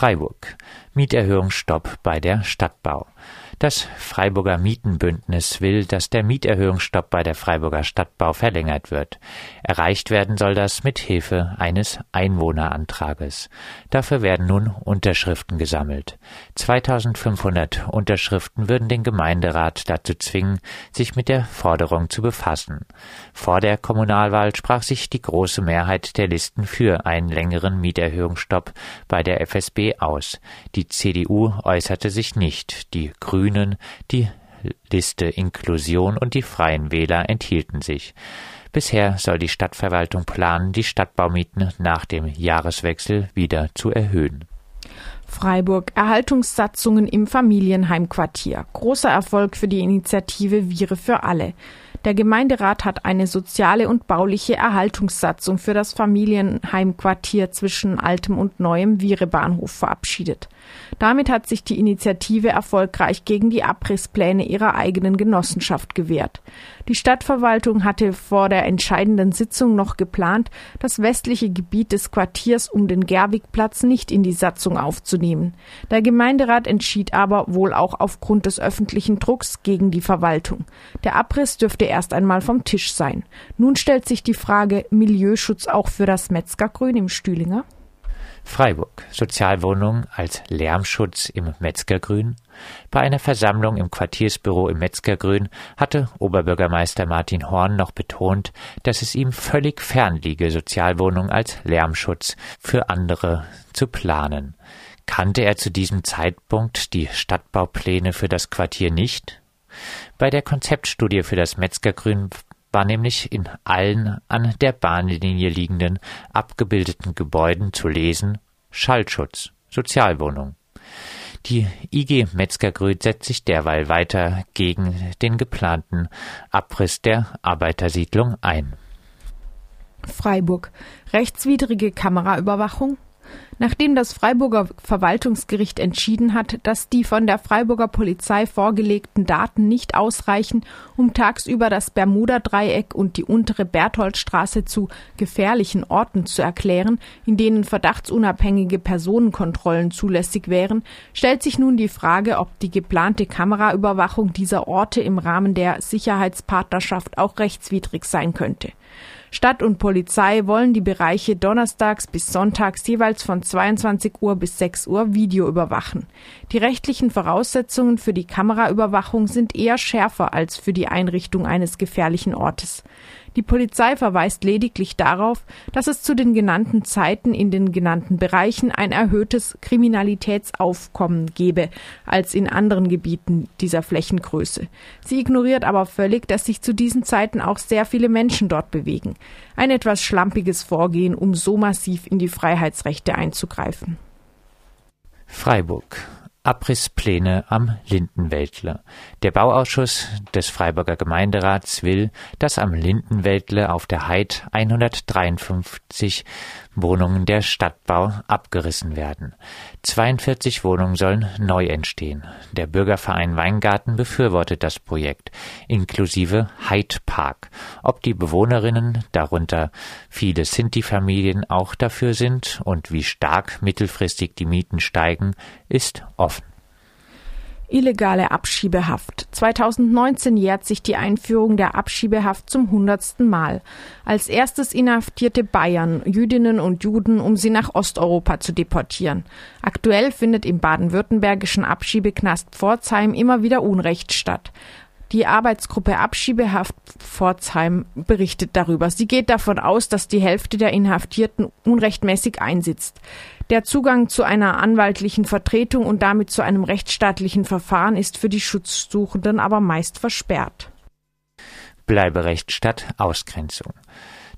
Freiburg. Mieterhöhungsstopp bei der Stadtbau. Das Freiburger Mietenbündnis will, dass der Mieterhöhungsstopp bei der Freiburger Stadtbau verlängert wird. Erreicht werden soll das mit Hilfe eines Einwohnerantrages. Dafür werden nun Unterschriften gesammelt. 2500 Unterschriften würden den Gemeinderat dazu zwingen, sich mit der Forderung zu befassen. Vor der Kommunalwahl sprach sich die große Mehrheit der Listen für einen längeren Mieterhöhungsstopp bei der FSB aus. Die CDU äußerte sich nicht. Die Grünen Grünen, die Liste Inklusion und die Freien Wähler enthielten sich. Bisher soll die Stadtverwaltung planen, die Stadtbaumieten nach dem Jahreswechsel wieder zu erhöhen. Freiburg Erhaltungssatzungen im Familienheimquartier. Großer Erfolg für die Initiative Viere für alle. Der Gemeinderat hat eine soziale und bauliche Erhaltungssatzung für das Familienheimquartier zwischen altem und neuem Virebahnhof verabschiedet. Damit hat sich die Initiative erfolgreich gegen die Abrisspläne ihrer eigenen Genossenschaft gewehrt. Die Stadtverwaltung hatte vor der entscheidenden Sitzung noch geplant, das westliche Gebiet des Quartiers um den Gerwigplatz nicht in die Satzung aufzunehmen. Der Gemeinderat entschied aber wohl auch aufgrund des öffentlichen Drucks gegen die Verwaltung. Der Abriss dürfte erst einmal vom Tisch sein. Nun stellt sich die Frage Milieuschutz auch für das Metzgergrün im Stühlinger? Freiburg. Sozialwohnungen als Lärmschutz im Metzgergrün. Bei einer Versammlung im Quartiersbüro im Metzgergrün hatte Oberbürgermeister Martin Horn noch betont, dass es ihm völlig fern liege, Sozialwohnungen als Lärmschutz für andere zu planen. Kannte er zu diesem Zeitpunkt die Stadtbaupläne für das Quartier nicht? Bei der Konzeptstudie für das Metzgergrün war nämlich in allen an der Bahnlinie liegenden abgebildeten Gebäuden zu lesen Schallschutz, Sozialwohnung. Die IG Metzgergröd setzt sich derweil weiter gegen den geplanten Abriss der Arbeitersiedlung ein. Freiburg. Rechtswidrige Kameraüberwachung Nachdem das Freiburger Verwaltungsgericht entschieden hat, dass die von der Freiburger Polizei vorgelegten Daten nicht ausreichen, um tagsüber das Bermuda-Dreieck und die untere Bertholdstraße zu gefährlichen Orten zu erklären, in denen verdachtsunabhängige Personenkontrollen zulässig wären, stellt sich nun die Frage, ob die geplante Kameraüberwachung dieser Orte im Rahmen der Sicherheitspartnerschaft auch rechtswidrig sein könnte. Stadt und Polizei wollen die Bereiche donnerstags bis sonntags jeweils von 22 Uhr bis 6 Uhr Video überwachen. Die rechtlichen Voraussetzungen für die Kameraüberwachung sind eher schärfer als für die Einrichtung eines gefährlichen Ortes. Die Polizei verweist lediglich darauf, dass es zu den genannten Zeiten in den genannten Bereichen ein erhöhtes Kriminalitätsaufkommen gebe als in anderen Gebieten dieser Flächengröße. Sie ignoriert aber völlig, dass sich zu diesen Zeiten auch sehr viele Menschen dort bewegen. Ein etwas schlampiges Vorgehen, um so massiv in die Freiheitsrechte einzugreifen. Freiburg Abrisspläne am Lindenwäldle. Der Bauausschuss des Freiburger Gemeinderats will, dass am Lindenwäldle auf der Heid 153 Wohnungen der Stadtbau abgerissen werden. 42 Wohnungen sollen neu entstehen. Der Bürgerverein Weingarten befürwortet das Projekt, inklusive Hyde Park. Ob die Bewohnerinnen, darunter viele Sinti-Familien, auch dafür sind und wie stark mittelfristig die Mieten steigen, ist offen. Illegale Abschiebehaft. 2019 jährt sich die Einführung der Abschiebehaft zum hundertsten Mal. Als erstes inhaftierte Bayern Jüdinnen und Juden, um sie nach Osteuropa zu deportieren. Aktuell findet im baden-württembergischen Abschiebeknast Pforzheim immer wieder Unrecht statt. Die Arbeitsgruppe Abschiebehaft Pforzheim berichtet darüber. Sie geht davon aus, dass die Hälfte der Inhaftierten unrechtmäßig einsitzt. Der Zugang zu einer anwaltlichen Vertretung und damit zu einem rechtsstaatlichen Verfahren ist für die Schutzsuchenden aber meist versperrt. Bleiberecht statt Ausgrenzung.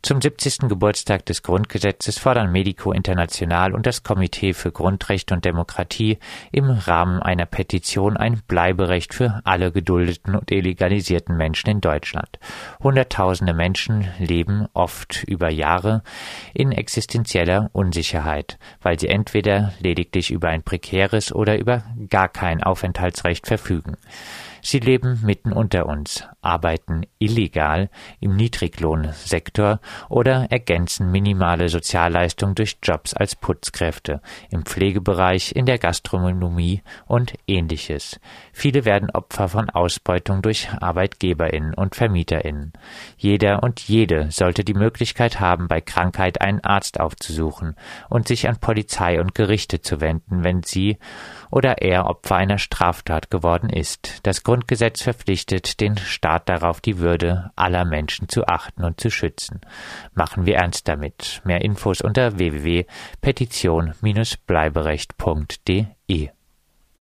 Zum 70. Geburtstag des Grundgesetzes fordern Medico International und das Komitee für Grundrechte und Demokratie im Rahmen einer Petition ein Bleiberecht für alle geduldeten und illegalisierten Menschen in Deutschland. Hunderttausende Menschen leben oft über Jahre in existenzieller Unsicherheit, weil sie entweder lediglich über ein prekäres oder über gar kein Aufenthaltsrecht verfügen. Sie leben mitten unter uns, arbeiten illegal im Niedriglohnsektor oder ergänzen minimale Sozialleistungen durch Jobs als Putzkräfte im Pflegebereich, in der Gastronomie und ähnliches. Viele werden Opfer von Ausbeutung durch Arbeitgeberinnen und Vermieterinnen. Jeder und jede sollte die Möglichkeit haben, bei Krankheit einen Arzt aufzusuchen und sich an Polizei und Gerichte zu wenden, wenn sie oder er Opfer einer Straftat geworden ist. Das Grundgesetz verpflichtet den Staat darauf, die Würde aller Menschen zu achten und zu schützen. Machen wir ernst damit. Mehr Infos unter www.petition-bleiberecht.de